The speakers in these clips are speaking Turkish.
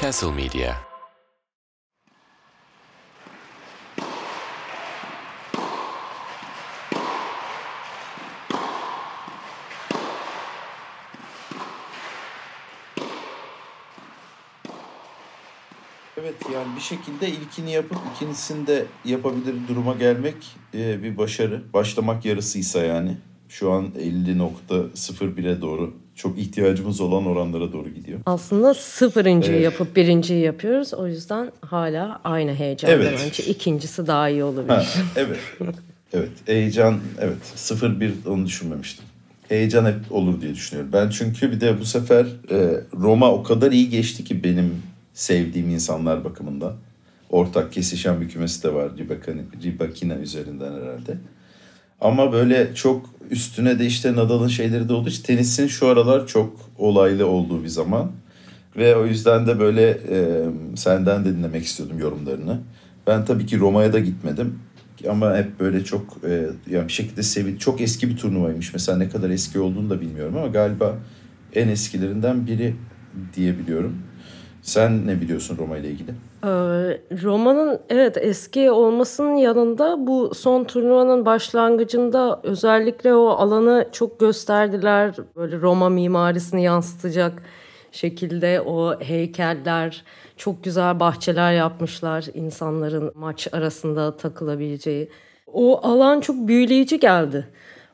Castle Media Evet yani bir şekilde ilkini yapıp ikincisini de yapabilir duruma gelmek e, bir başarı. Başlamak yarısıysa yani. Şu an 50.01'e doğru çok ihtiyacımız olan oranlara doğru gidiyor. Aslında sıfırıncıyı evet. yapıp birinciyi yapıyoruz. O yüzden hala aynı heyecandan evet. önce ikincisi daha iyi olabilir. Ha, evet. evet. Heyecan evet. 01 onu düşünmemiştim. Heyecan hep olur diye düşünüyorum. Ben çünkü bir de bu sefer e, Roma o kadar iyi geçti ki benim sevdiğim insanlar bakımından. Ortak kesişen bir kümesi de var Ribakina üzerinden herhalde. Ama böyle çok üstüne de işte Nadal'ın şeyleri de olduğu için tenisin şu aralar çok olaylı olduğu bir zaman. Ve o yüzden de böyle e, senden de dinlemek istiyordum yorumlarını. Ben tabii ki Roma'ya da gitmedim. Ama hep böyle çok e, yani bir şekilde sevil çok eski bir turnuvaymış. Mesela ne kadar eski olduğunu da bilmiyorum ama galiba en eskilerinden biri diyebiliyorum. Sen ne biliyorsun Roma ile ilgili? Ee, Roma'nın evet eski olmasının yanında bu son turnuvanın başlangıcında özellikle o alanı çok gösterdiler. Böyle Roma mimarisini yansıtacak şekilde o heykeller, çok güzel bahçeler yapmışlar insanların maç arasında takılabileceği. O alan çok büyüleyici geldi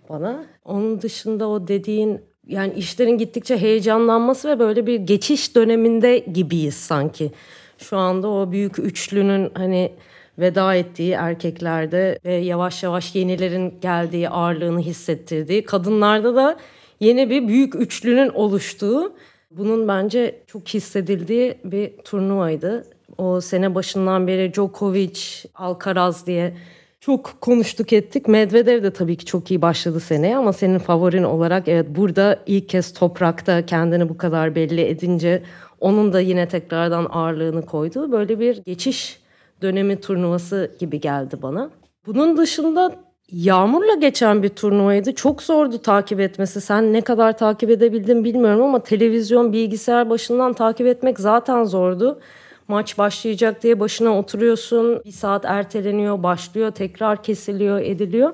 bana. Onun dışında o dediğin yani işlerin gittikçe heyecanlanması ve böyle bir geçiş döneminde gibiyiz sanki. Şu anda o büyük üçlünün hani veda ettiği erkeklerde ve yavaş yavaş yenilerin geldiği ağırlığını hissettirdiği kadınlarda da yeni bir büyük üçlünün oluştuğu bunun bence çok hissedildiği bir turnuvaydı. O sene başından beri Djokovic, Alcaraz diye çok konuştuk ettik. Medvedev de tabii ki çok iyi başladı seneye ama senin favorin olarak evet burada ilk kez toprakta kendini bu kadar belli edince onun da yine tekrardan ağırlığını koydu. Böyle bir geçiş dönemi turnuvası gibi geldi bana. Bunun dışında yağmurla geçen bir turnuvaydı. Çok zordu takip etmesi. Sen ne kadar takip edebildin bilmiyorum ama televizyon, bilgisayar başından takip etmek zaten zordu. Maç başlayacak diye başına oturuyorsun. Bir saat erteleniyor, başlıyor, tekrar kesiliyor, ediliyor.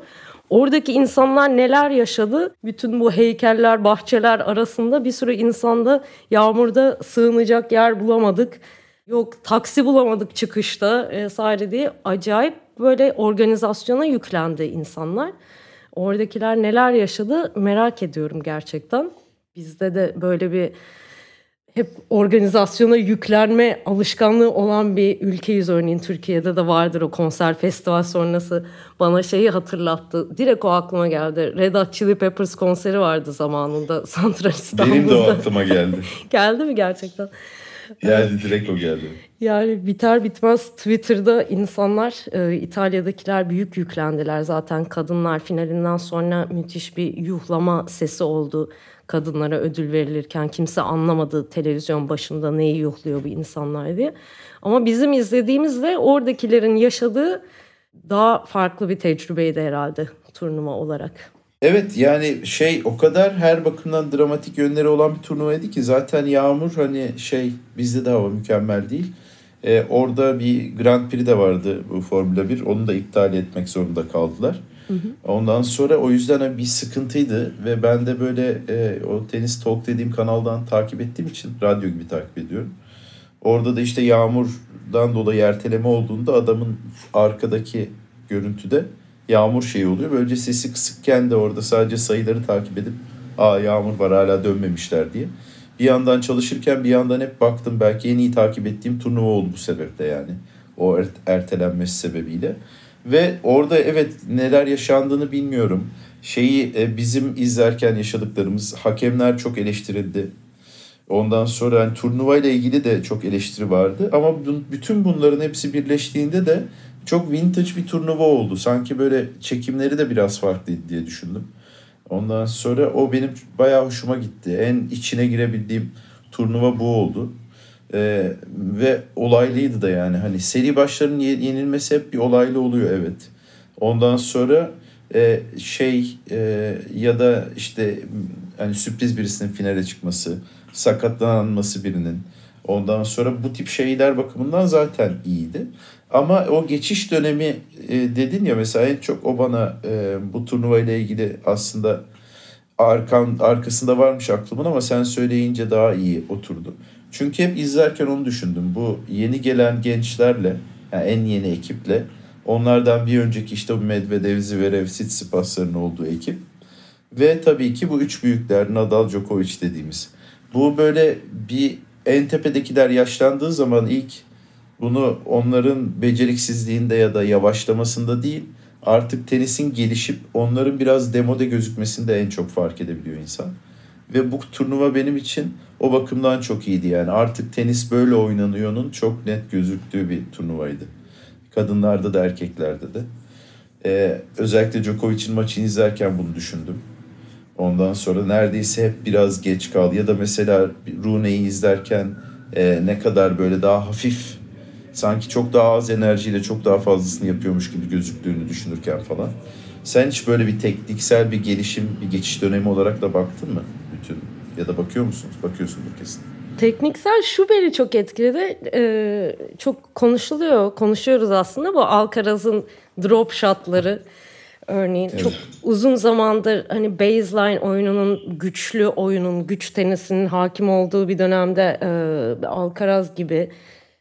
Oradaki insanlar neler yaşadı? Bütün bu heykeller, bahçeler arasında bir sürü insanda yağmurda sığınacak yer bulamadık. Yok taksi bulamadık çıkışta vesaire diye acayip böyle organizasyona yüklendi insanlar. Oradakiler neler yaşadı merak ediyorum gerçekten. Bizde de böyle bir hep organizasyona yüklenme alışkanlığı olan bir ülkeyiz örneğin Türkiye'de de vardır o konser festival sonrası bana şeyi hatırlattı. Direkt o aklıma geldi. Red Hot Chili Peppers konseri vardı zamanında Santral İstanbul'da. Benim de o aklıma geldi. geldi mi gerçekten? Yani direkt o geldi. Yani biter bitmez Twitter'da insanlar e, İtalya'dakiler büyük yüklendiler. Zaten kadınlar finalinden sonra müthiş bir yuhlama sesi oldu kadınlara ödül verilirken kimse anlamadı televizyon başında neyi yuhluyor bu insanlar diye. Ama bizim izlediğimizde oradakilerin yaşadığı daha farklı bir tecrübeydi herhalde turnuva olarak. Evet yani şey o kadar her bakımdan dramatik yönleri olan bir turnuvaydı ki zaten Yağmur hani şey bizde de hava mükemmel değil. Ee, orada bir Grand Prix de vardı bu Formula 1 onu da iptal etmek zorunda kaldılar. Hı hı. Ondan sonra o yüzden bir sıkıntıydı ve ben de böyle e, o Tenis Talk dediğim kanaldan takip ettiğim için radyo gibi takip ediyorum. Orada da işte yağmurdan dolayı erteleme olduğunda adamın arkadaki görüntüde yağmur şeyi oluyor. Böylece sesi kısıkken de orada sadece sayıları takip edip aa yağmur var hala dönmemişler diye. Bir yandan çalışırken bir yandan hep baktım belki en iyi takip ettiğim turnuva oldu bu sebeple yani. O ertelenmesi sebebiyle. Ve orada evet neler yaşandığını bilmiyorum. Şeyi e, bizim izlerken yaşadıklarımız hakemler çok eleştirildi. Ondan sonra yani turnuva ile ilgili de çok eleştiri vardı. Ama bütün bunların hepsi birleştiğinde de çok vintage bir turnuva oldu. Sanki böyle çekimleri de biraz farklıydı diye düşündüm. Ondan sonra o benim bayağı hoşuma gitti. En içine girebildiğim turnuva bu oldu. Ee, ve olaylıydı da yani. Hani seri başların yenilmesi hep bir olaylı oluyor evet. Ondan sonra e, şey e, ya da işte hani sürpriz birisinin finale çıkması. sakatlanması birinin. Ondan sonra bu tip şeyler bakımından zaten iyiydi. Ama o geçiş dönemi e, dedin ya mesela en çok o bana e, bu turnuva ile ilgili aslında arkan, arkasında varmış aklımın ama sen söyleyince daha iyi oturdu. Çünkü hep izlerken onu düşündüm. Bu yeni gelen gençlerle yani en yeni ekiple onlardan bir önceki işte bu Medvedev, Zverev, Tsitsipas'ların olduğu ekip ve tabii ki bu üç büyükler Nadal, Djokovic dediğimiz. Bu böyle bir en tepedekiler yaşlandığı zaman ilk bunu onların beceriksizliğinde ya da yavaşlamasında değil artık tenisin gelişip onların biraz demode gözükmesinde en çok fark edebiliyor insan. Ve bu turnuva benim için o bakımdan çok iyiydi yani artık tenis böyle oynanıyor'nun çok net gözüktüğü bir turnuvaydı. Kadınlarda da erkeklerde de. Ee, özellikle Djokovic'in maçını izlerken bunu düşündüm. Ondan sonra neredeyse hep biraz geç kaldı. Ya da mesela Rooney'i izlerken e, ne kadar böyle daha hafif sanki çok daha az enerjiyle çok daha fazlasını yapıyormuş gibi gözüktüğünü düşünürken falan. Sen hiç böyle bir tekniksel bir gelişim, bir geçiş dönemi olarak da baktın mı? Bütün ya da bakıyor musunuz? Bakıyorsundur kesin. Tekniksel şu beni çok etkiledi. Ee, çok konuşuluyor, konuşuyoruz aslında bu Alcaraz'ın drop shotları. Örneğin evet. çok uzun zamandır hani baseline oyununun güçlü oyunun, güç tenisinin hakim olduğu bir dönemde e, Alcaraz gibi,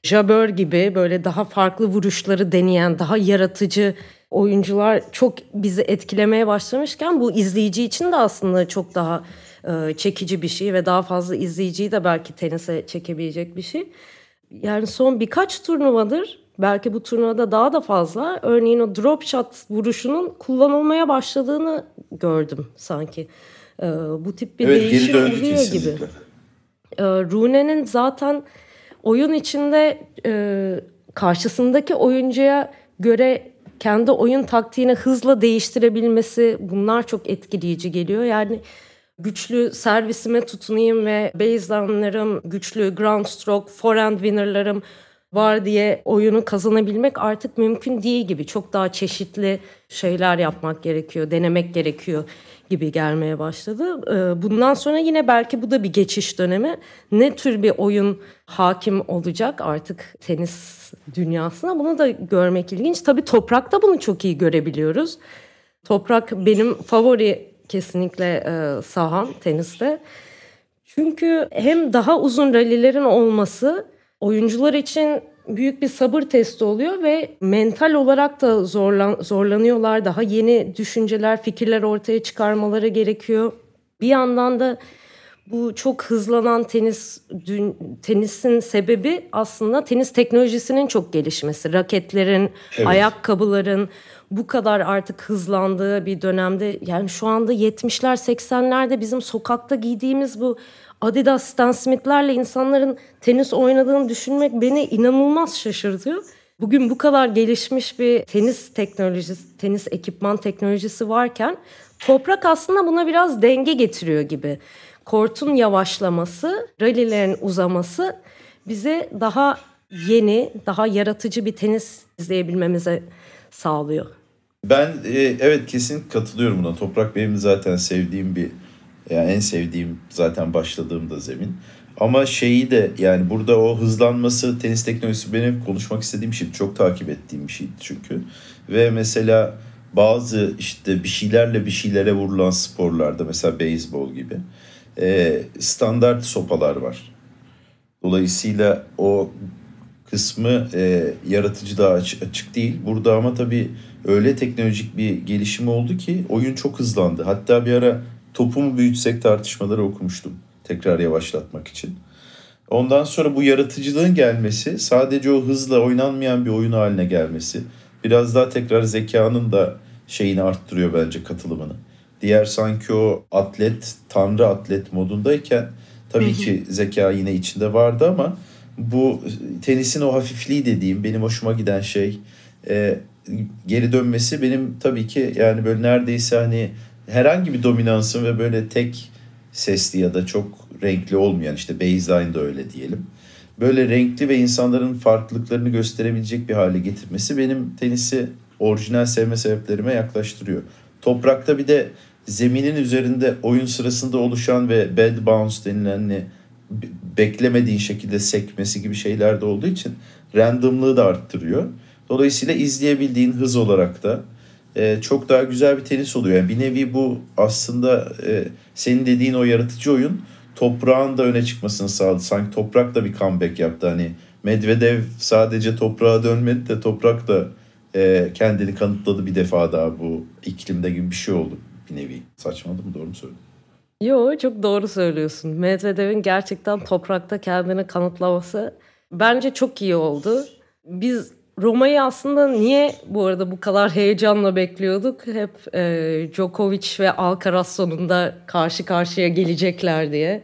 Jabeur gibi böyle daha farklı vuruşları deneyen, daha yaratıcı oyuncular çok bizi etkilemeye başlamışken bu izleyici için de aslında çok daha e, çekici bir şey ve daha fazla izleyiciyi de belki tenise çekebilecek bir şey. Yani son birkaç turnuvadır belki bu turnuvada daha da fazla örneğin o drop shot vuruşunun kullanılmaya başladığını gördüm sanki. E, bu tip bir evet, değişim oluyor gibi. E, Rune'nin zaten oyun içinde e, karşısındaki oyuncuya göre kendi oyun taktiğini hızla değiştirebilmesi bunlar çok etkileyici geliyor. Yani güçlü servisime tutunayım ve baseline'larım, güçlü ground stroke, forehand winner'larım var diye oyunu kazanabilmek artık mümkün değil gibi. Çok daha çeşitli şeyler yapmak gerekiyor, denemek gerekiyor gibi gelmeye başladı. Ee, bundan sonra yine belki bu da bir geçiş dönemi. Ne tür bir oyun hakim olacak artık tenis dünyasına bunu da görmek ilginç. Tabii toprakta bunu çok iyi görebiliyoruz. Toprak benim favori kesinlikle e, saham teniste. Çünkü hem daha uzun rallilerin olması oyuncular için büyük bir sabır testi oluyor ve mental olarak da zorlan, zorlanıyorlar. Daha yeni düşünceler, fikirler ortaya çıkarmaları gerekiyor. Bir yandan da bu çok hızlanan tenis dün, tenisin sebebi aslında tenis teknolojisinin çok gelişmesi. Raketlerin, evet. ayakkabıların bu kadar artık hızlandığı bir dönemde yani şu anda 70'ler 80'lerde bizim sokakta giydiğimiz bu Adidas Stan Smith'lerle insanların tenis oynadığını düşünmek beni inanılmaz şaşırtıyor. Bugün bu kadar gelişmiş bir tenis teknolojisi, tenis ekipman teknolojisi varken toprak aslında buna biraz denge getiriyor gibi. Kortun yavaşlaması, rallilerin uzaması bize daha yeni, daha yaratıcı bir tenis izleyebilmemize sağlıyor. Ben e, evet kesin katılıyorum buna. Toprak benim zaten sevdiğim bir yani en sevdiğim zaten başladığımda zemin. Ama şeyi de yani burada o hızlanması tenis teknolojisi benim konuşmak istediğim şey çok takip ettiğim bir şeydi çünkü. Ve mesela bazı işte bir şeylerle bir şeylere vurulan sporlarda mesela beyzbol gibi e, standart sopalar var. Dolayısıyla o kısmı e, yaratıcı daha açık, açık değil. Burada ama tabii öyle teknolojik bir gelişim oldu ki oyun çok hızlandı. Hatta bir ara topu mu büyütsek tartışmaları okumuştum tekrar yavaşlatmak için. Ondan sonra bu yaratıcılığın gelmesi sadece o hızla oynanmayan bir oyun haline gelmesi biraz daha tekrar zekanın da şeyini arttırıyor bence katılımını. Diğer sanki o atlet, tanrı atlet modundayken tabii ki zeka yine içinde vardı ama bu tenisin o hafifliği dediğim benim hoşuma giden şey e, geri dönmesi benim tabii ki yani böyle neredeyse hani herhangi bir dominansın ve böyle tek sesli ya da çok renkli olmayan işte baseline de öyle diyelim. Böyle renkli ve insanların farklılıklarını gösterebilecek bir hale getirmesi benim tenisi orijinal sevme sebeplerime yaklaştırıyor. Toprakta bir de zeminin üzerinde oyun sırasında oluşan ve bad bounce denilen beklemediğin şekilde sekmesi gibi şeyler de olduğu için randomlığı da arttırıyor. Dolayısıyla izleyebildiğin hız olarak da e, çok daha güzel bir tenis oluyor. Yani bir nevi bu aslında e, senin dediğin o yaratıcı oyun toprağın da öne çıkmasını sağladı. Sanki toprak da bir comeback yaptı. Hani Medvedev sadece toprağa dönmedi de toprak da e, kendini kanıtladı bir defa daha bu iklimde gibi bir şey oldu bir nevi. Saçmaladım doğru mu söyledim? Yo çok doğru söylüyorsun. Medvedev'in gerçekten toprakta kendini kanıtlaması bence çok iyi oldu. Biz Roma'yı aslında niye bu arada bu kadar heyecanla bekliyorduk? Hep e, Djokovic ve Alcaraz sonunda karşı karşıya gelecekler diye.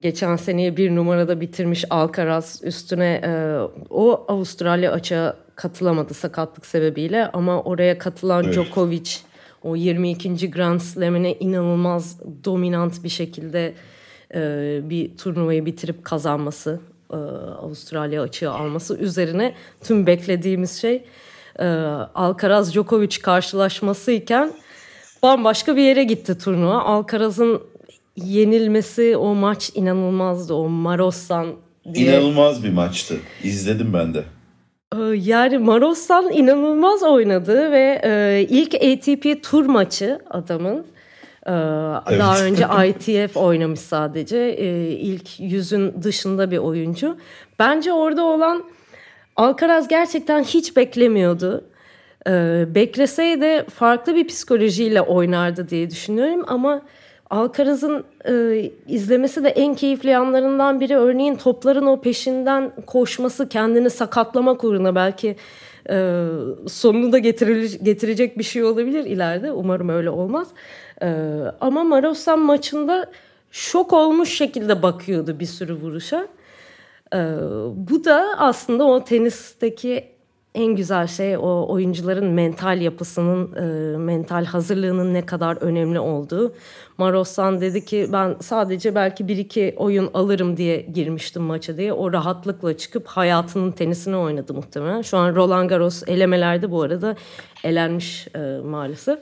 Geçen seneye bir numarada bitirmiş Alcaraz üstüne e, o Avustralya açığa katılamadı sakatlık sebebiyle ama oraya katılan evet. Djokovic o 22. Grand Slam'ine inanılmaz dominant bir şekilde e, bir turnuvayı bitirip kazanması, e, Avustralya açığı alması üzerine tüm beklediğimiz şey e, Alcaraz Djokovic karşılaşması iken bambaşka bir yere gitti turnuva. Alcaraz'ın yenilmesi o maç inanılmazdı. O Marossan diye. İnanılmaz bir maçtı. İzledim ben de. Ee, yani Marossan inanılmaz oynadı ve e, ilk ATP tur maçı adamın. Ee, evet. Daha önce ITF oynamış sadece. Ee, ilk yüzün dışında bir oyuncu. Bence orada olan Alcaraz gerçekten hiç beklemiyordu. Bekleseydi farklı bir psikolojiyle oynardı diye düşünüyorum ama Alcaraz'ın e, izlemesi de en keyifli yanlarından biri. Örneğin topların o peşinden koşması, kendini sakatlamak uğruna belki e, sonunu da getirecek bir şey olabilir ileride. Umarım öyle olmaz. E, ama Marosan maçında şok olmuş şekilde bakıyordu bir sürü vuruşa. E, bu da aslında o tenisteki en güzel şey o oyuncuların mental yapısının, e, mental hazırlığının ne kadar önemli olduğu. Marossan dedi ki ben sadece belki bir iki oyun alırım diye girmiştim maça diye. O rahatlıkla çıkıp hayatının tenisini oynadı muhtemelen. Şu an Roland Garros elemelerde bu arada elenmiş e, maalesef.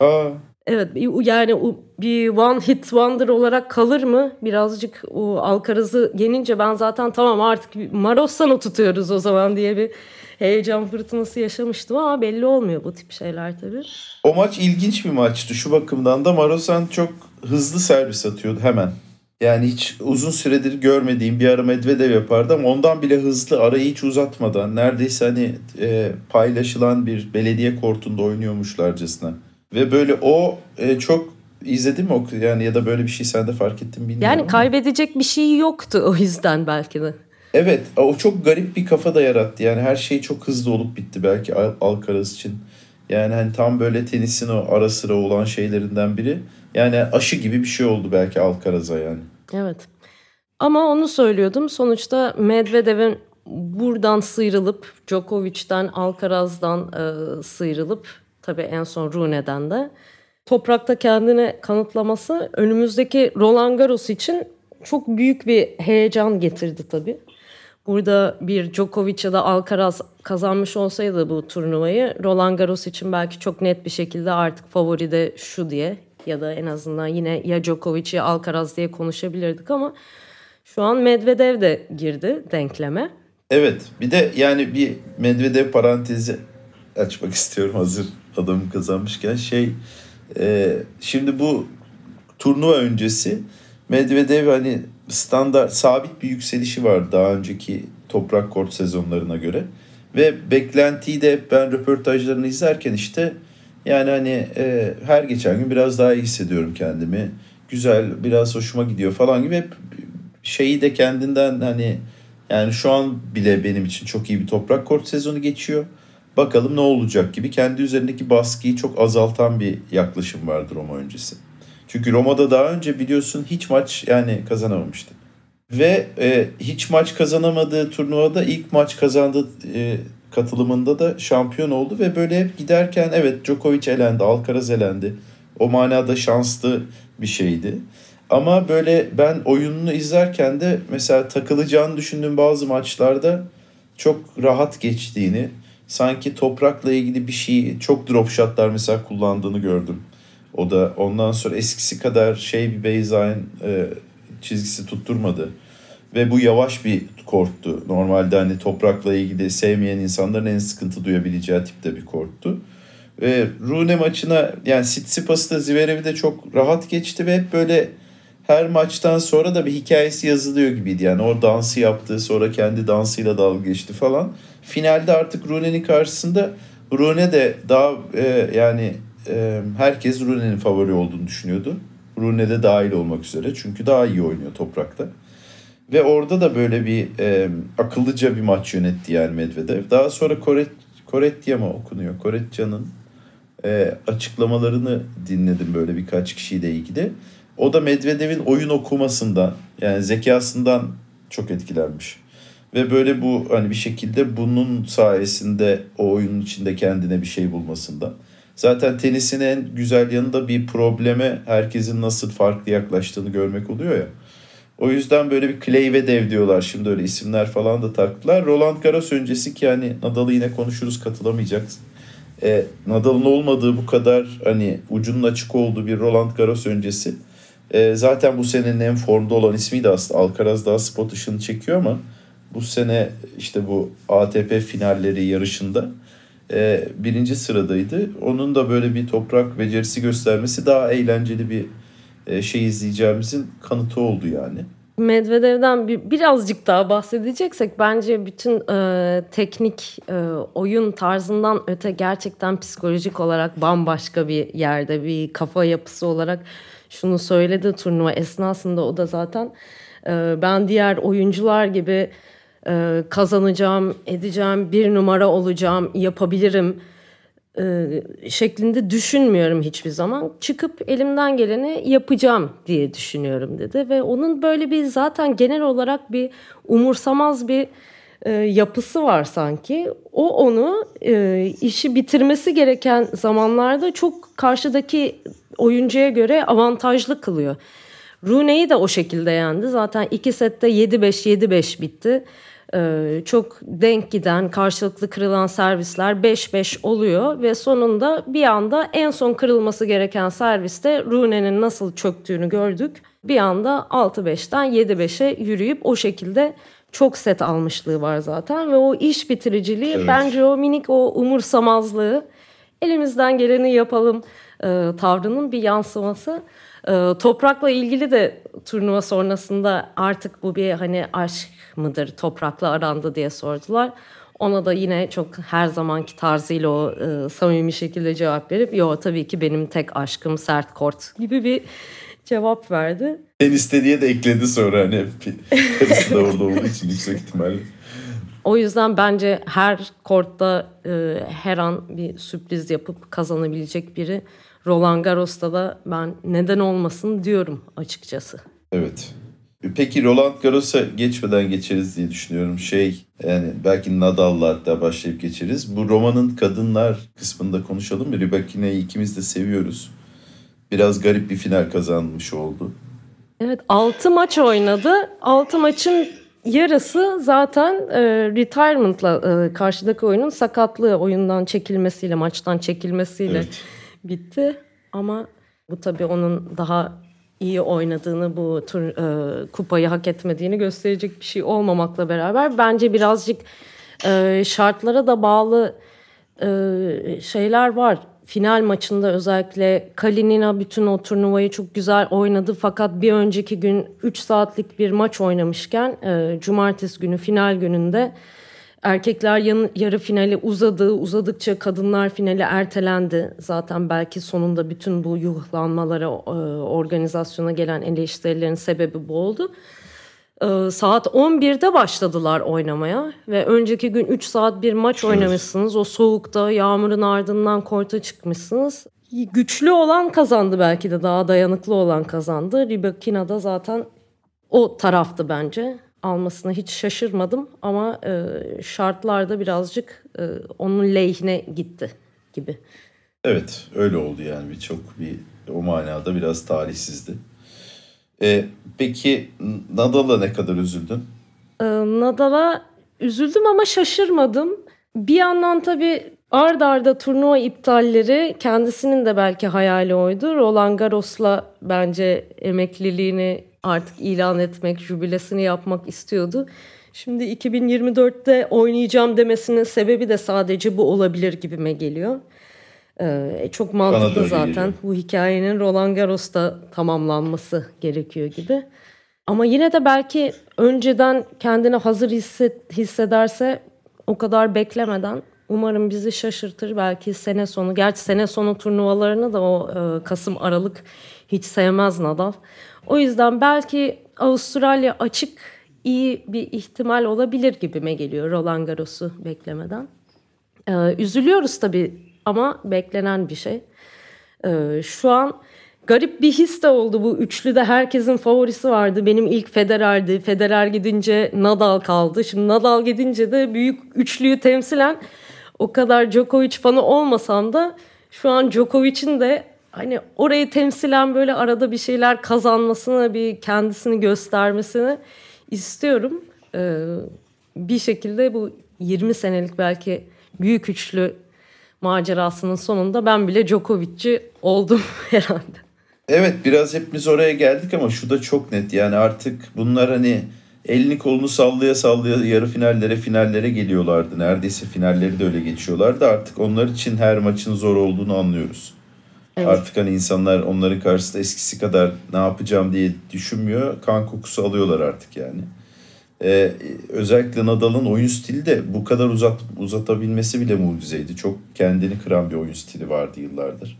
Aa. Evet yani bir one hit wonder olarak kalır mı? Birazcık o Alcaraz'ı genince ben zaten tamam artık Marossan'ı tutuyoruz o zaman diye bir heyecan fırtınası yaşamıştım ama belli olmuyor bu tip şeyler tabii. O maç ilginç bir maçtı. Şu bakımdan da Marosan çok hızlı servis atıyordu hemen. Yani hiç uzun süredir görmediğim bir ara Medvedev yapardı ama ondan bile hızlı arayı hiç uzatmadan neredeyse hani e, paylaşılan bir belediye kortunda oynuyormuşlarcasına. Ve böyle o e, çok izledin mi o yani ya da böyle bir şey sen de fark ettin bilmiyorum. Yani ama. kaybedecek bir şey yoktu o yüzden belki de. Evet o çok garip bir kafa da yarattı. Yani her şey çok hızlı olup bitti belki Alcaraz için. Yani hani tam böyle tenisin o ara sıra olan şeylerinden biri. Yani aşı gibi bir şey oldu belki Alcaraz'a yani. Evet. Ama onu söylüyordum. Sonuçta Medvedev'in buradan sıyrılıp Djokovic'den, Alcaraz'dan e, sıyrılıp tabii en son Rune'den de toprakta kendini kanıtlaması önümüzdeki Roland Garros için çok büyük bir heyecan getirdi tabii. Burada bir Djokovic ya da Alcaraz kazanmış olsaydı bu turnuvayı Roland Garros için belki çok net bir şekilde artık favori de şu diye ya da en azından yine ya Djokovic ya Alcaraz diye konuşabilirdik ama şu an Medvedev de girdi denkleme. Evet bir de yani bir Medvedev parantezi açmak istiyorum hazır adamı kazanmışken şey e, şimdi bu turnuva öncesi Medvedev hani standart sabit bir yükselişi var daha önceki toprak kort sezonlarına göre. Ve beklentiyi de ben röportajlarını izlerken işte yani hani e, her geçen gün biraz daha iyi hissediyorum kendimi. Güzel, biraz hoşuma gidiyor falan gibi hep şeyi de kendinden hani yani şu an bile benim için çok iyi bir toprak kort sezonu geçiyor. Bakalım ne olacak gibi kendi üzerindeki baskıyı çok azaltan bir yaklaşım vardır Roma öncesi. Çünkü Roma'da daha önce biliyorsun hiç maç yani kazanamamıştı. Ve e, hiç maç kazanamadığı turnuvada ilk maç kazandığı e, katılımında da şampiyon oldu ve böyle hep giderken evet Djokovic elendi, Alcaraz elendi. O manada şanslı bir şeydi. Ama böyle ben oyununu izlerken de mesela takılacağını düşündüğüm bazı maçlarda çok rahat geçtiğini, sanki toprakla ilgili bir şey, çok drop shotlar mesela kullandığını gördüm. O da ondan sonra eskisi kadar şey bir baseline e, çizgisi tutturmadı. Ve bu yavaş bir korttu. Normalde hani toprakla ilgili sevmeyen insanların en sıkıntı duyabileceği tipte bir korttu. Ve Rune maçına yani Tsitsipas'ı da Zverev'i de çok rahat geçti ve hep böyle her maçtan sonra da bir hikayesi yazılıyor gibiydi. Yani o dansı yaptı sonra kendi dansıyla dalga geçti falan. Finalde artık Rune'nin karşısında Rune de daha e, yani e, herkes Rune'nin favori olduğunu düşünüyordu. Rune de dahil olmak üzere çünkü daha iyi oynuyor toprakta. Ve orada da böyle bir e, akıllıca bir maç yönetti yani Medvedev. Daha sonra Koret, Koretya mı okunuyor? Koretcan'ın e, açıklamalarını dinledim böyle birkaç kişiyle ilgili. O da Medvedev'in oyun okumasından yani zekasından çok etkilenmiş. Ve böyle bu hani bir şekilde bunun sayesinde o oyunun içinde kendine bir şey bulmasından. Zaten tenisin en güzel yanı da bir probleme herkesin nasıl farklı yaklaştığını görmek oluyor ya. O yüzden böyle bir Clay ve Dev diyorlar. Şimdi öyle isimler falan da taktılar. Roland Garros öncesi ki hani Nadal'ı yine konuşuruz katılamayacak. E, Nadal'ın olmadığı bu kadar hani ucunun açık olduğu bir Roland Garros öncesi. E, zaten bu senenin en formda olan ismiydi aslında. Alcaraz daha spot ışını çekiyor ama bu sene işte bu ATP finalleri yarışında e, birinci sıradaydı. Onun da böyle bir toprak becerisi göstermesi daha eğlenceli bir e, şey izleyeceğimizin kanıtı oldu yani. Medvedev'den bir, birazcık daha bahsedeceksek bence bütün e, teknik e, oyun tarzından öte gerçekten psikolojik olarak bambaşka bir yerde bir kafa yapısı olarak şunu söyledi turnuva esnasında o da zaten e, ben diğer oyuncular gibi e, kazanacağım, edeceğim, bir numara olacağım, yapabilirim e, şeklinde düşünmüyorum hiçbir zaman. Çıkıp elimden geleni yapacağım diye düşünüyorum dedi ve onun böyle bir zaten genel olarak bir umursamaz bir e, yapısı var sanki. O onu e, işi bitirmesi gereken zamanlarda çok karşıdaki oyuncuya göre avantajlı kılıyor. Rune'yi de o şekilde yendi. Zaten iki sette 7-5 7-5 bitti. Ee, çok denk giden karşılıklı kırılan servisler 5-5 oluyor ve sonunda bir anda en son kırılması gereken serviste Rune'nin nasıl çöktüğünü gördük. Bir anda 6-5'ten 7-5'e yürüyüp o şekilde çok set almışlığı var zaten ve o iş bitiriciliği evet. bence o minik o umursamazlığı elimizden geleni yapalım e, tavrının bir yansıması. E, toprakla ilgili de turnuva sonrasında artık bu bir hani aşk mıdır toprakla aranda diye sordular. Ona da yine çok her zamanki tarzıyla o e, samimi şekilde cevap verip yo tabii ki benim tek aşkım sert kort gibi bir cevap verdi. En istediği de ekledi sonra hani karısı da orada olduğu için yüksek ihtimalle. O yüzden bence her kortta e, her an bir sürpriz yapıp kazanabilecek biri. Roland Garros'ta da ben neden olmasın diyorum açıkçası. Evet. Peki Roland Garros'a geçmeden geçeriz diye düşünüyorum. Şey yani belki Nadal'la hatta başlayıp geçeriz. Bu romanın kadınlar kısmında konuşalım? Ribakina'yı ikimiz de seviyoruz. Biraz garip bir final kazanmış oldu. Evet 6 maç oynadı. 6 maçın yarısı zaten e, retirement'la e, karşıdaki oyunun sakatlığı oyundan çekilmesiyle maçtan çekilmesiyle evet. Bitti. Ama bu tabii onun daha iyi oynadığını bu tur e, kupayı hak etmediğini gösterecek bir şey olmamakla beraber bence birazcık e, şartlara da bağlı e, şeyler var. Final maçında özellikle Kalinina bütün o turnuvayı çok güzel oynadı fakat bir önceki gün 3 saatlik bir maç oynamışken e, cumartesi günü final gününde Erkekler yan, yarı finali uzadı. Uzadıkça kadınlar finali ertelendi. Zaten belki sonunda bütün bu yuhlanmalara, e, organizasyona gelen eleştirilerin sebebi bu oldu. E, saat 11'de başladılar oynamaya ve önceki gün 3 saat bir maç oynamışsınız. O soğukta yağmurun ardından korta çıkmışsınız. Güçlü olan kazandı belki de daha dayanıklı olan kazandı. Ribakina da zaten o taraftı bence almasına hiç şaşırmadım ama e, şartlarda birazcık e, onun lehine gitti gibi. Evet öyle oldu yani birçok bir o manada biraz talihsizdi. E, peki Nadal'a ne kadar üzüldün? E, Nadal'a üzüldüm ama şaşırmadım. Bir yandan tabii ard arda turnuva iptalleri kendisinin de belki hayali oydu. Roland Garros'la bence emekliliğini artık ilan etmek, jübilesini yapmak istiyordu. Şimdi 2024'te oynayacağım demesinin sebebi de sadece bu olabilir gibime geliyor. Ee, çok mantıklı zaten. Geliyor. Bu hikayenin Roland Garros'ta tamamlanması gerekiyor gibi. Ama yine de belki önceden kendini hazır hisset, hissederse o kadar beklemeden umarım bizi şaşırtır. Belki sene sonu, gerçi sene sonu turnuvalarını da o e, Kasım Aralık hiç sevmez Nadal. O yüzden belki Avustralya açık iyi bir ihtimal olabilir gibime geliyor Roland Garros'u beklemeden. Ee, üzülüyoruz tabii ama beklenen bir şey. Ee, şu an garip bir his de oldu bu üçlüde herkesin favorisi vardı. Benim ilk Federer'di. Federer gidince Nadal kaldı. Şimdi Nadal gidince de büyük üçlüyü temsilen o kadar Djokovic fanı olmasam da şu an Djokovic'in de hani orayı temsilen böyle arada bir şeyler kazanmasını, bir kendisini göstermesini istiyorum. Ee, bir şekilde bu 20 senelik belki büyük üçlü macerasının sonunda ben bile Djokovic'ci oldum herhalde. Evet biraz hepimiz oraya geldik ama şu da çok net yani artık bunlar hani elini kolunu sallaya sallaya yarı finallere finallere geliyorlardı. Neredeyse finalleri de öyle geçiyorlardı. Artık onlar için her maçın zor olduğunu anlıyoruz. Evet. Artık hani insanlar onların karşısında eskisi kadar ne yapacağım diye düşünmüyor. Kan kokusu alıyorlar artık yani. Ee, özellikle Nadal'ın oyun stili de bu kadar uzat uzatabilmesi bile mucizeydi. Çok kendini kıran bir oyun stili vardı yıllardır.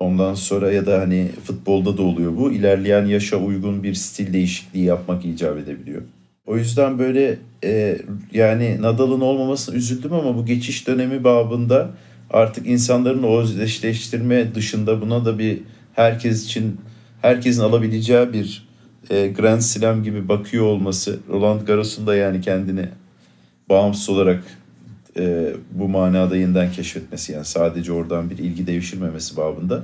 Ondan sonra ya da hani futbolda da oluyor bu. İlerleyen yaşa uygun bir stil değişikliği yapmak icap edebiliyor. O yüzden böyle e, yani Nadal'ın olmamasına üzüldüm ama bu geçiş dönemi babında artık insanların o özdeşleştirme dışında buna da bir herkes için herkesin alabileceği bir e, Grand Slam gibi bakıyor olması Roland Garros'un da yani kendini bağımsız olarak e, bu manada yeniden keşfetmesi yani sadece oradan bir ilgi devşirmemesi babında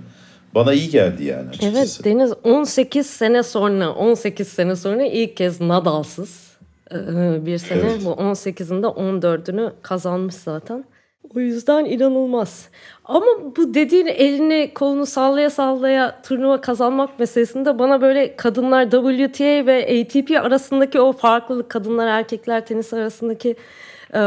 bana iyi geldi yani açıkçası. Evet Deniz 18 sene sonra 18 sene sonra ilk kez Nadal'sız e, bir sene evet. bu 18'inde 14'ünü kazanmış zaten. O yüzden inanılmaz. Ama bu dediğin elini kolunu sallaya sallaya turnuva kazanmak meselesinde bana böyle kadınlar WTA ve ATP arasındaki o farklılık kadınlar erkekler tenis arasındaki e,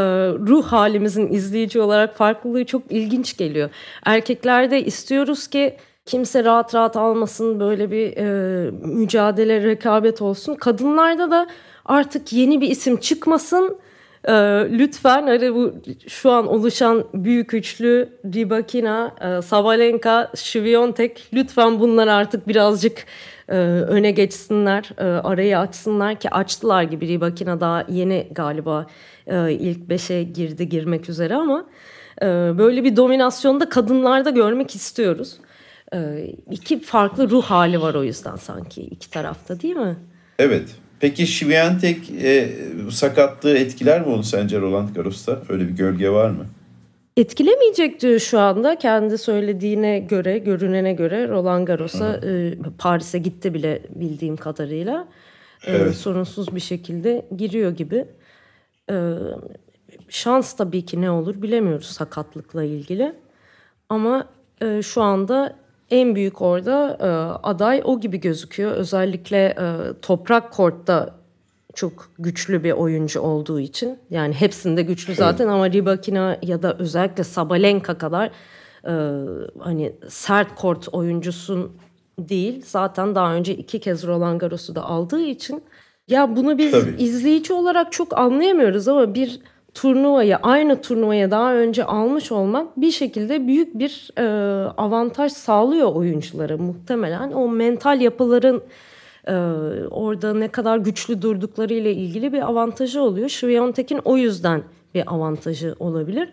ruh halimizin izleyici olarak farklılığı çok ilginç geliyor. Erkeklerde istiyoruz ki kimse rahat rahat almasın böyle bir e, mücadele rekabet olsun. Kadınlarda da artık yeni bir isim çıkmasın ee, lütfen hani bu şu an oluşan büyük üçlü Ribakina, e, Sabalenka, Şiviyontek lütfen bunlar artık birazcık e, öne geçsinler, e, arayı açsınlar ki açtılar gibi Ribakina daha yeni galiba e, ilk beşe girdi girmek üzere ama e, böyle bir dominasyonda kadınlarda görmek istiyoruz. E, iki farklı ruh hali var o yüzden sanki iki tarafta değil mi? Evet. Peki Şivientek e, sakatlığı etkiler mi onu sence Roland Garros'ta? Öyle bir gölge var mı? Etkilemeyecek diyor şu anda. Kendi söylediğine göre, görünene göre Roland Garros'a e, Paris'e gitti bile bildiğim kadarıyla. E, evet. Sorunsuz bir şekilde giriyor gibi. E, şans tabii ki ne olur bilemiyoruz sakatlıkla ilgili. Ama e, şu anda en büyük orada e, aday o gibi gözüküyor. Özellikle e, toprak kortta çok güçlü bir oyuncu olduğu için. Yani hepsinde güçlü zaten ama Ribakina ya da özellikle Sabalenka kadar e, hani sert kort oyuncusun değil. Zaten daha önce iki kez Roland Garros'u da aldığı için ya bunu biz Tabii. izleyici olarak çok anlayamıyoruz ama bir turnuvayı aynı turnuvaya daha önce almış olmak bir şekilde büyük bir e, avantaj sağlıyor oyunculara muhtemelen. O mental yapıların e, orada ne kadar güçlü durdukları ile ilgili bir avantajı oluyor. Şviyontek'in o yüzden bir avantajı olabilir.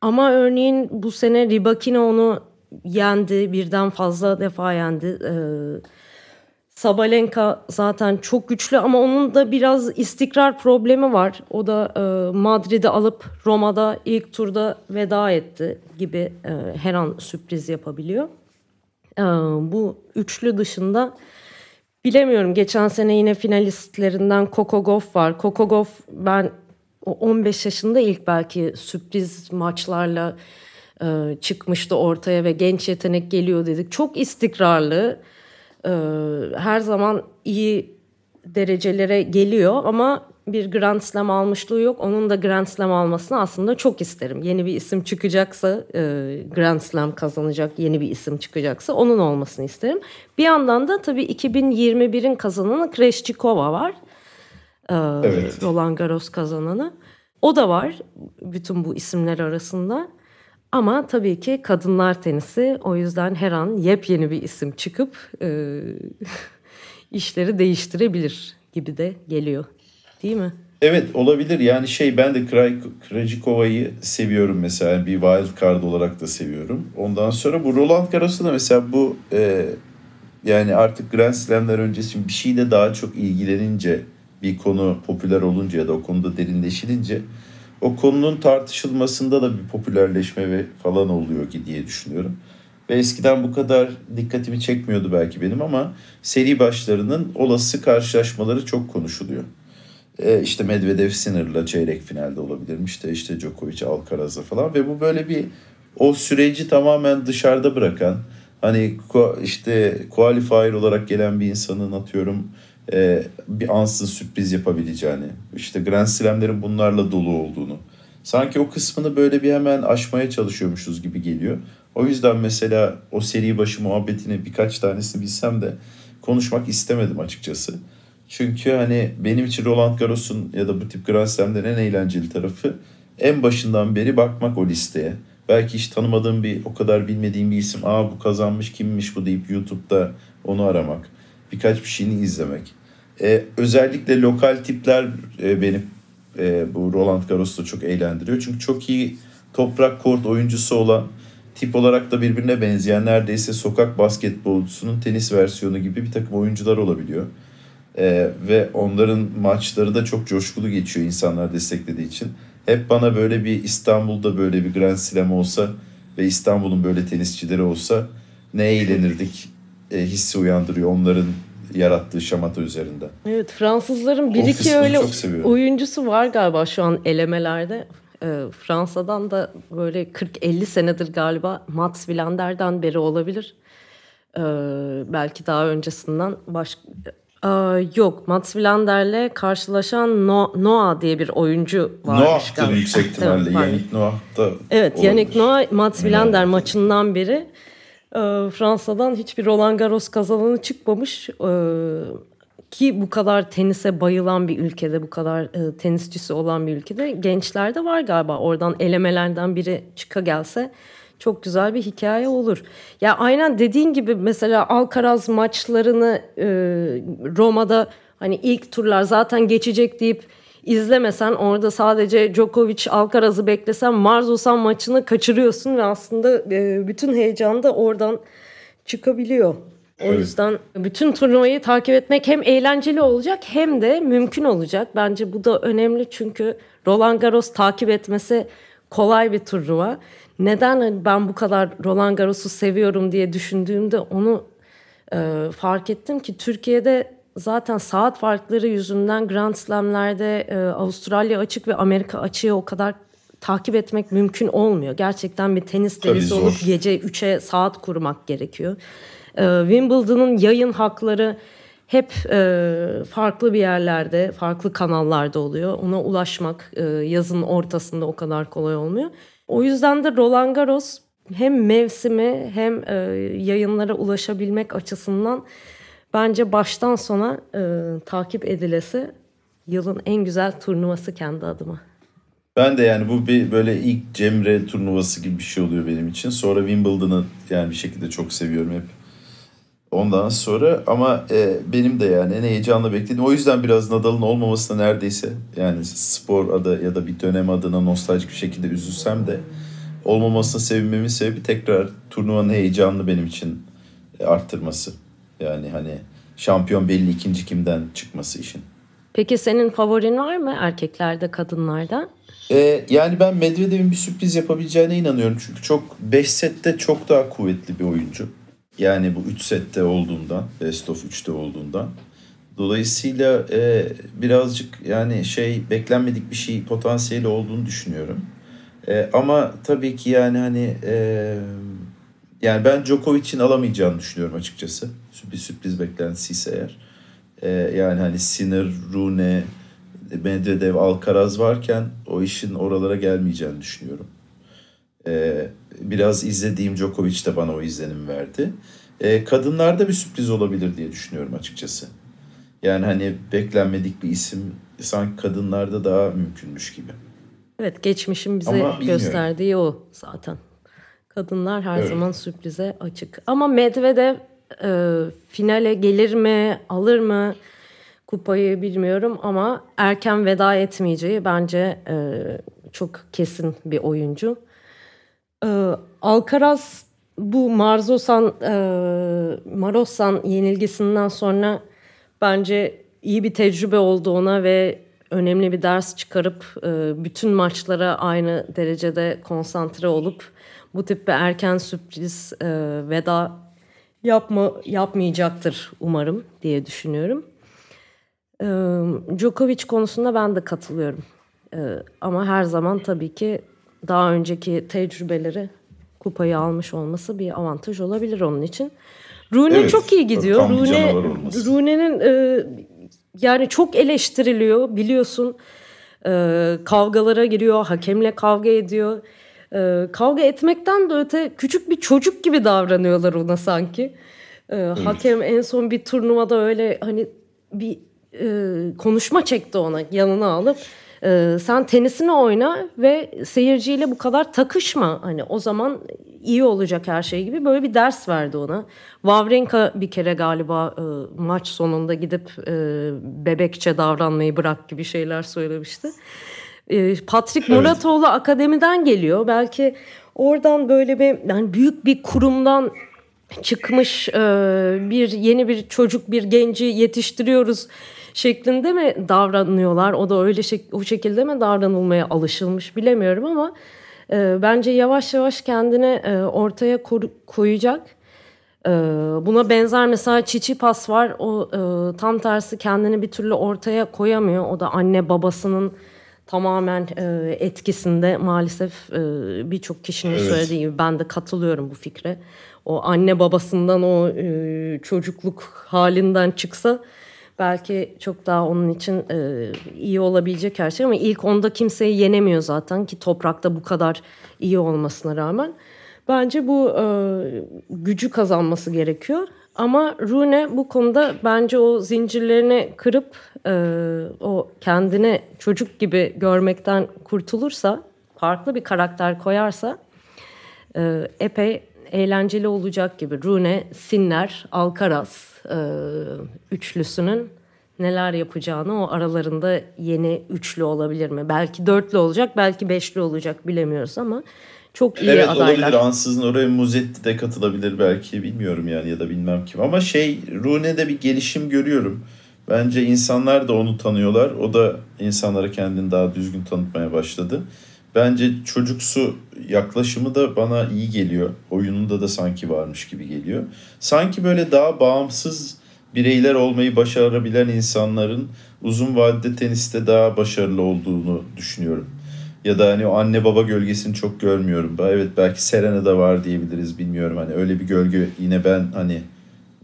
Ama örneğin bu sene Ribakina onu yendi, birden fazla defa yendi. E, Sabalenka zaten çok güçlü ama onun da biraz istikrar problemi var. O da e, Madrid'i alıp Roma'da ilk turda veda etti gibi e, her an sürpriz yapabiliyor. E, bu üçlü dışında bilemiyorum. Geçen sene yine finalistlerinden Coco Gauff var. Coco Gauff ben 15 yaşında ilk belki sürpriz maçlarla e, çıkmıştı ortaya ve genç yetenek geliyor dedik. Çok istikrarlı her zaman iyi derecelere geliyor ama bir Grand Slam almışlığı yok. Onun da Grand Slam almasını aslında çok isterim. Yeni bir isim çıkacaksa, e, Grand Slam kazanacak yeni bir isim çıkacaksa onun olmasını isterim. Bir yandan da tabii 2021'in kazananı Krejcikova var. E, evet. Roland Garros kazananı. O da var bütün bu isimler arasında. Ama tabii ki kadınlar tenisi o yüzden her an yepyeni bir isim çıkıp e, işleri değiştirebilir gibi de geliyor. Değil mi? Evet olabilir yani şey ben de Krajikova'yı seviyorum mesela bir wild card olarak da seviyorum. Ondan sonra bu Roland Garros'ta da mesela bu e, yani artık Grand Slam'ler öncesi bir şeyle daha çok ilgilenince bir konu popüler olunca ya da o konuda derinleşilince o konunun tartışılmasında da bir popülerleşme ve falan oluyor ki diye düşünüyorum. Ve eskiden bu kadar dikkatimi çekmiyordu belki benim ama seri başlarının olası karşılaşmaları çok konuşuluyor. E, işte Medvedev Sinner'la çeyrek finalde olabilirmiş de işte Djokovic Alcaraz'la falan ve bu böyle bir o süreci tamamen dışarıda bırakan hani işte qualifier olarak gelen bir insanın atıyorum e, bir ansız sürpriz yapabileceğini işte Grand Slam'lerin bunlarla dolu olduğunu sanki o kısmını böyle bir hemen aşmaya çalışıyormuşuz gibi geliyor. O yüzden mesela o seri başı muhabbetini birkaç tanesini bilsem de konuşmak istemedim açıkçası. Çünkü hani benim için Roland Garros'un ya da bu tip Grand Slam'lerin en eğlenceli tarafı en başından beri bakmak o listeye. Belki hiç tanımadığım bir, o kadar bilmediğim bir isim, aa bu kazanmış kimmiş bu deyip YouTube'da onu aramak. Birkaç bir şeyini izlemek. Ee, özellikle lokal tipler e, beni e, bu Roland Garros'ta çok eğlendiriyor. Çünkü çok iyi toprak kort oyuncusu olan, tip olarak da birbirine benzeyen neredeyse sokak basketbolcusunun tenis versiyonu gibi bir takım oyuncular olabiliyor. Ee, ve onların maçları da çok coşkulu geçiyor insanlar desteklediği için. Hep bana böyle bir İstanbul'da böyle bir Grand Slam olsa ve İstanbul'un böyle tenisçileri olsa ne eğlenirdik e, hissi uyandırıyor onların yarattığı şamata üzerinde. Evet Fransızların bir iki öyle oyuncusu var galiba şu an elemelerde. E, Fransa'dan da böyle 40-50 senedir galiba Mats Wilander'den beri olabilir. E, belki daha öncesinden baş, yok Mats Wilander'le karşılaşan no Noah diye bir oyuncu varmış Noah'tır yüksek ihtimalle. Yannick Noah da Evet. Yannick Noah Mats Wilander maçından beri e, Fransa'dan hiçbir Roland Garros kazananı çıkmamış. E, ki bu kadar tenise bayılan bir ülkede, bu kadar e, tenisçisi olan bir ülkede gençlerde var galiba. Oradan elemelerden biri çıka gelse çok güzel bir hikaye olur. Ya aynen dediğin gibi mesela Alcaraz maçlarını e, Roma'da hani ilk turlar zaten geçecek deyip izlemesen orada sadece Djokovic Alcaraz'ı beklesen Marzosan maçını kaçırıyorsun ve aslında e, bütün heyecan da oradan çıkabiliyor. O evet. yüzden bütün turnuvayı takip etmek hem eğlenceli olacak hem de mümkün olacak. Bence bu da önemli çünkü Roland Garros takip etmesi kolay bir turnuva neden hani ben bu kadar Roland Garros'u seviyorum diye düşündüğümde onu e, fark ettim ki Türkiye'de zaten saat farkları yüzünden Grand Slam'lerde e, Avustralya açık ve Amerika açığı o kadar takip etmek mümkün olmuyor. Gerçekten bir tenis delisi olup gece 3'e saat kurmak gerekiyor. E, Wimbledon'ın yayın hakları hep e, farklı bir yerlerde, farklı kanallarda oluyor. Ona ulaşmak e, yazın ortasında o kadar kolay olmuyor. O yüzden de Roland Garros hem mevsimi hem e, yayınlara ulaşabilmek açısından bence baştan sona e, takip edilesi yılın en güzel turnuvası kendi adıma. Ben de yani bu bir böyle ilk Cemre turnuvası gibi bir şey oluyor benim için. Sonra Wimbledon'ı yani bir şekilde çok seviyorum hep. Ondan sonra ama e, benim de yani en heyecanla beklediğim o yüzden biraz Nadal'ın olmamasına neredeyse yani spor adı ya da bir dönem adına nostaljik bir şekilde üzülsem de olmamasına sevinmemin sebebi tekrar turnuvanın heyecanını benim için e, arttırması. Yani hani şampiyon belli ikinci kimden çıkması işin. Peki senin favorin var mı erkeklerde kadınlarda? Ee, yani ben Medvedev'in bir sürpriz yapabileceğine inanıyorum. Çünkü çok 5 sette çok daha kuvvetli bir oyuncu. Yani bu 3 sette olduğundan, best of 3'te olduğundan. Dolayısıyla e, birazcık yani şey beklenmedik bir şey potansiyeli olduğunu düşünüyorum. E, ama tabii ki yani hani e, Yani ben Djokovic'in alamayacağını düşünüyorum açıkçası. Bir sürpriz beklentisi ise eğer. Ee, yani hani Sinner, Rune, Medvedev, Alcaraz varken o işin oralara gelmeyeceğini düşünüyorum. Ee, biraz izlediğim Djokovic de bana o izlenim verdi. Ee, kadınlarda bir sürpriz olabilir diye düşünüyorum açıkçası. Yani hani beklenmedik bir isim sanki kadınlarda daha mümkünmüş gibi. Evet geçmişin bize gösterdiği o zaten. Kadınlar her evet. zaman sürprize açık. Ama Medvedev e, finale gelir mi, alır mı kupayı bilmiyorum ama erken veda etmeyeceği bence e, çok kesin bir oyuncu. E, Alcaraz bu Marzosan, e, Marosan yenilgisinden sonra bence iyi bir tecrübe oldu ona ve önemli bir ders çıkarıp e, bütün maçlara aynı derecede konsantre olup bu tip bir erken sürpriz e, veda yapma yapmayacaktır umarım diye düşünüyorum. E, Djokovic konusunda ben de katılıyorum. E, ama her zaman tabii ki daha önceki tecrübeleri kupayı almış olması bir avantaj olabilir onun için. Rune evet, çok iyi gidiyor. Rune Rune'nin e, yani çok eleştiriliyor biliyorsun. E, kavgalara giriyor, hakemle kavga ediyor. E, kavga etmekten de öte küçük bir çocuk gibi davranıyorlar ona sanki. E, evet. Hakem en son bir turnuvada öyle hani bir e, konuşma çekti ona yanına alıp e, sen tenisini oyna ve seyirciyle bu kadar takışma hani o zaman iyi olacak her şey gibi böyle bir ders verdi ona. Wawrinka bir kere galiba e, maç sonunda gidip e, bebekçe davranmayı bırak gibi şeyler söylemişti. E, Patrick evet. Muratoğlu akademiden geliyor. Belki oradan böyle bir yani büyük bir kurumdan çıkmış e, bir yeni bir çocuk bir genci yetiştiriyoruz şeklinde mi davranıyorlar? O da öyle şek o şekilde mi davranılmaya alışılmış bilemiyorum ama e, bence yavaş yavaş kendini e, ortaya koyacak. E, buna benzer mesela Çiçipas var. O e, tam tersi kendini bir türlü ortaya koyamıyor. O da anne babasının tamamen e, etkisinde maalesef e, birçok kişinin evet. söylediği gibi ben de katılıyorum bu fikre. O anne babasından o e, çocukluk halinden çıksa belki çok daha onun için e, iyi olabilecek her şey ama ilk onda kimseyi yenemiyor zaten ki toprakta bu kadar iyi olmasına rağmen. Bence bu e, gücü kazanması gerekiyor. Ama Rune bu konuda bence o zincirlerini kırıp e, o kendine çocuk gibi görmekten kurtulursa, farklı bir karakter koyarsa e, epey eğlenceli olacak gibi. Rune, Sinner, Alcaraz e, üçlüsünün neler yapacağını o aralarında yeni üçlü olabilir mi? Belki dörtlü olacak, belki beşli olacak bilemiyoruz ama çok iyi evet, adaylar. Evet olabilir. Ansızın oraya Muzetti de katılabilir belki bilmiyorum yani ya da bilmem kim. Ama şey Rune'de bir gelişim görüyorum. Bence insanlar da onu tanıyorlar. O da insanlara kendini daha düzgün tanıtmaya başladı. Bence çocuksu yaklaşımı da bana iyi geliyor. Oyununda da sanki varmış gibi geliyor. Sanki böyle daha bağımsız bireyler olmayı başarabilen insanların uzun vadede teniste daha başarılı olduğunu düşünüyorum. Ya da hani o anne baba gölgesini çok görmüyorum. Evet belki Serena'da var diyebiliriz bilmiyorum. Hani öyle bir gölge yine ben hani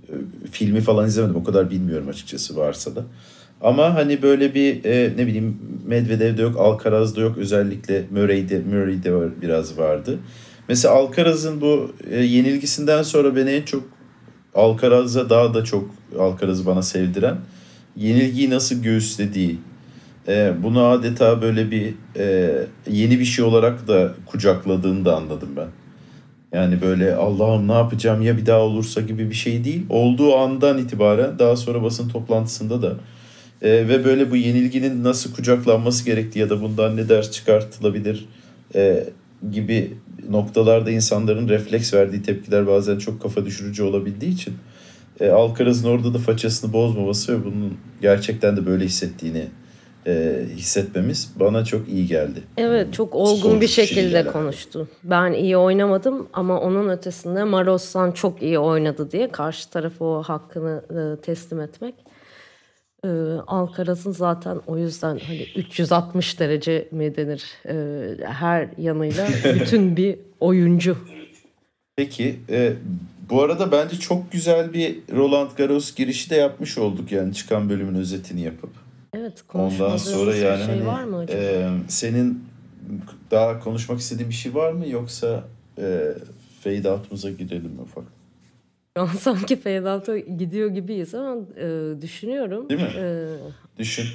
e, filmi falan izlemedim o kadar bilmiyorum açıkçası varsa da. Ama hani böyle bir e, ne bileyim Medvedev'de yok, Alcaraz'da yok. Özellikle Murray'de, Murray'de var, biraz vardı. Mesela Alcaraz'ın bu e, yenilgisinden sonra beni en çok Alcaraz'a daha da çok Alcaraz'ı bana sevdiren yenilgiyi nasıl göğüslediği. E, bunu adeta böyle bir e, yeni bir şey olarak da kucakladığını da anladım ben. Yani böyle Allah'ım ne yapacağım ya bir daha olursa gibi bir şey değil. Olduğu andan itibaren daha sonra basın toplantısında da e, ve böyle bu yenilginin nasıl kucaklanması gerektiği ya da bundan ne ders çıkartılabilir e, gibi noktalarda insanların refleks verdiği tepkiler bazen çok kafa düşürücü olabildiği için e, Alcaraz'ın orada da façasını bozmaması ve bunun gerçekten de böyle hissettiğini e, hissetmemiz bana çok iyi geldi. Evet çok olgun bir şekilde konuştu. Ben iyi oynamadım ama onun ötesinde Marossan çok iyi oynadı diye karşı tarafı o hakkını e, teslim etmek e, Alcaraz'ın zaten o yüzden hani 360 derece mi denir e, her yanıyla bütün bir oyuncu. Peki e, bu arada bence çok güzel bir Roland Garros girişi de yapmış olduk yani çıkan bölümün özetini yapıp. Evet Ondan sonra yani şey hani, var mı acaba? e, senin daha konuşmak istediğin bir şey var mı yoksa e, fade out'umuza girelim mi ufak? Şu an sanki fade out'a gidiyor gibiyiz ama e, düşünüyorum. Değil mi? E, Düşün.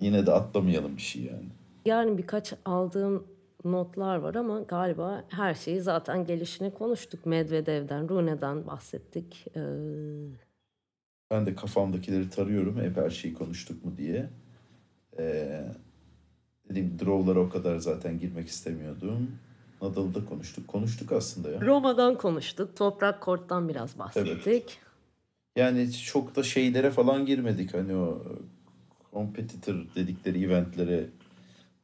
Yine de atlamayalım bir şey yani. yani birkaç aldığım notlar var ama galiba her şeyi zaten gelişine konuştuk. Medvedev'den, Rune'den bahsettik. E, Ben de kafamdakileri tarıyorum. Hep her şeyi konuştuk mu diye. Ee, dediğim draw'lara o kadar zaten girmek istemiyordum. Nadal'ı da konuştuk. Konuştuk aslında ya. Roma'dan konuştuk. Toprak Kort'tan biraz bahsettik. Yani çok da şeylere falan girmedik. Hani o competitor dedikleri eventlere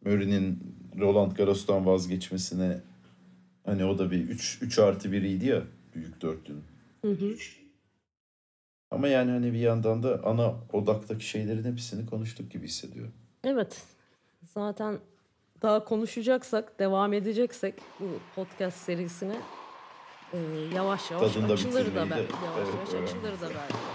Murray'nin Roland Garros'tan vazgeçmesine hani o da bir 3 3 artı biriydi ya büyük dörtlünün. Ama yani hani bir yandan da ana odaktaki şeylerin hepsini konuştuk gibi hissediyorum. Evet. Zaten daha konuşacaksak, devam edeceksek bu podcast serisine e, yavaş yavaş Tadını da açılır da ben. Yavaş evet, yavaş açılır da belki.